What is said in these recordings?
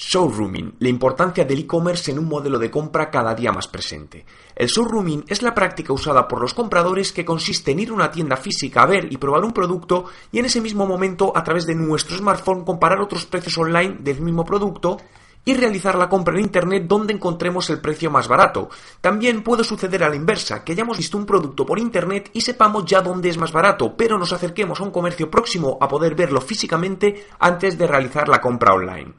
Showrooming, la importancia del e-commerce en un modelo de compra cada día más presente. El showrooming es la práctica usada por los compradores que consiste en ir a una tienda física a ver y probar un producto y en ese mismo momento a través de nuestro smartphone comparar otros precios online del mismo producto y realizar la compra en Internet donde encontremos el precio más barato. También puede suceder a la inversa, que hayamos visto un producto por Internet y sepamos ya dónde es más barato, pero nos acerquemos a un comercio próximo a poder verlo físicamente antes de realizar la compra online.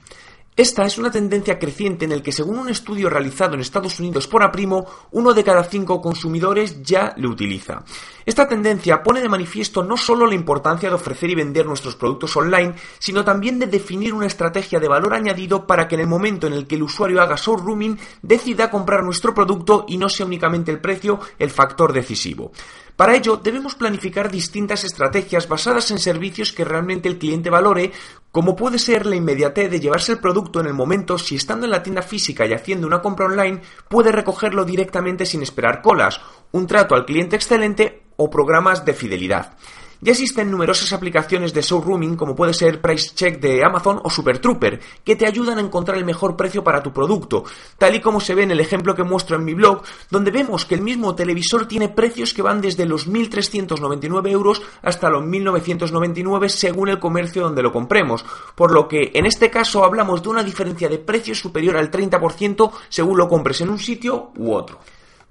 Esta es una tendencia creciente en el que, según un estudio realizado en Estados Unidos por Aprimo, uno de cada cinco consumidores ya lo utiliza. Esta tendencia pone de manifiesto no solo la importancia de ofrecer y vender nuestros productos online, sino también de definir una estrategia de valor añadido para que en el momento en el que el usuario haga showrooming decida comprar nuestro producto y no sea únicamente el precio el factor decisivo. Para ello, debemos planificar distintas estrategias basadas en servicios que realmente el cliente valore, como puede ser la inmediatez de llevarse el producto en el momento si estando en la tienda física y haciendo una compra online puede recogerlo directamente sin esperar colas, un trato al cliente excelente o programas de fidelidad. Ya existen numerosas aplicaciones de showrooming como puede ser Price Check de Amazon o Super Trooper, que te ayudan a encontrar el mejor precio para tu producto, tal y como se ve en el ejemplo que muestro en mi blog, donde vemos que el mismo televisor tiene precios que van desde los 1.399 euros hasta los 1.999 según el comercio donde lo compremos, por lo que en este caso hablamos de una diferencia de precios superior al 30% según lo compres en un sitio u otro.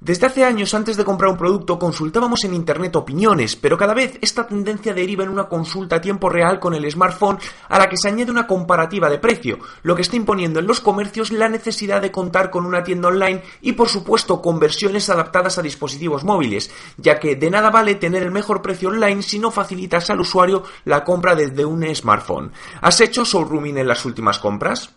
Desde hace años, antes de comprar un producto, consultábamos en Internet opiniones, pero cada vez esta tendencia deriva en una consulta a tiempo real con el smartphone a la que se añade una comparativa de precio, lo que está imponiendo en los comercios la necesidad de contar con una tienda online y, por supuesto, con versiones adaptadas a dispositivos móviles, ya que de nada vale tener el mejor precio online si no facilitas al usuario la compra desde un smartphone. ¿Has hecho showrooming en las últimas compras?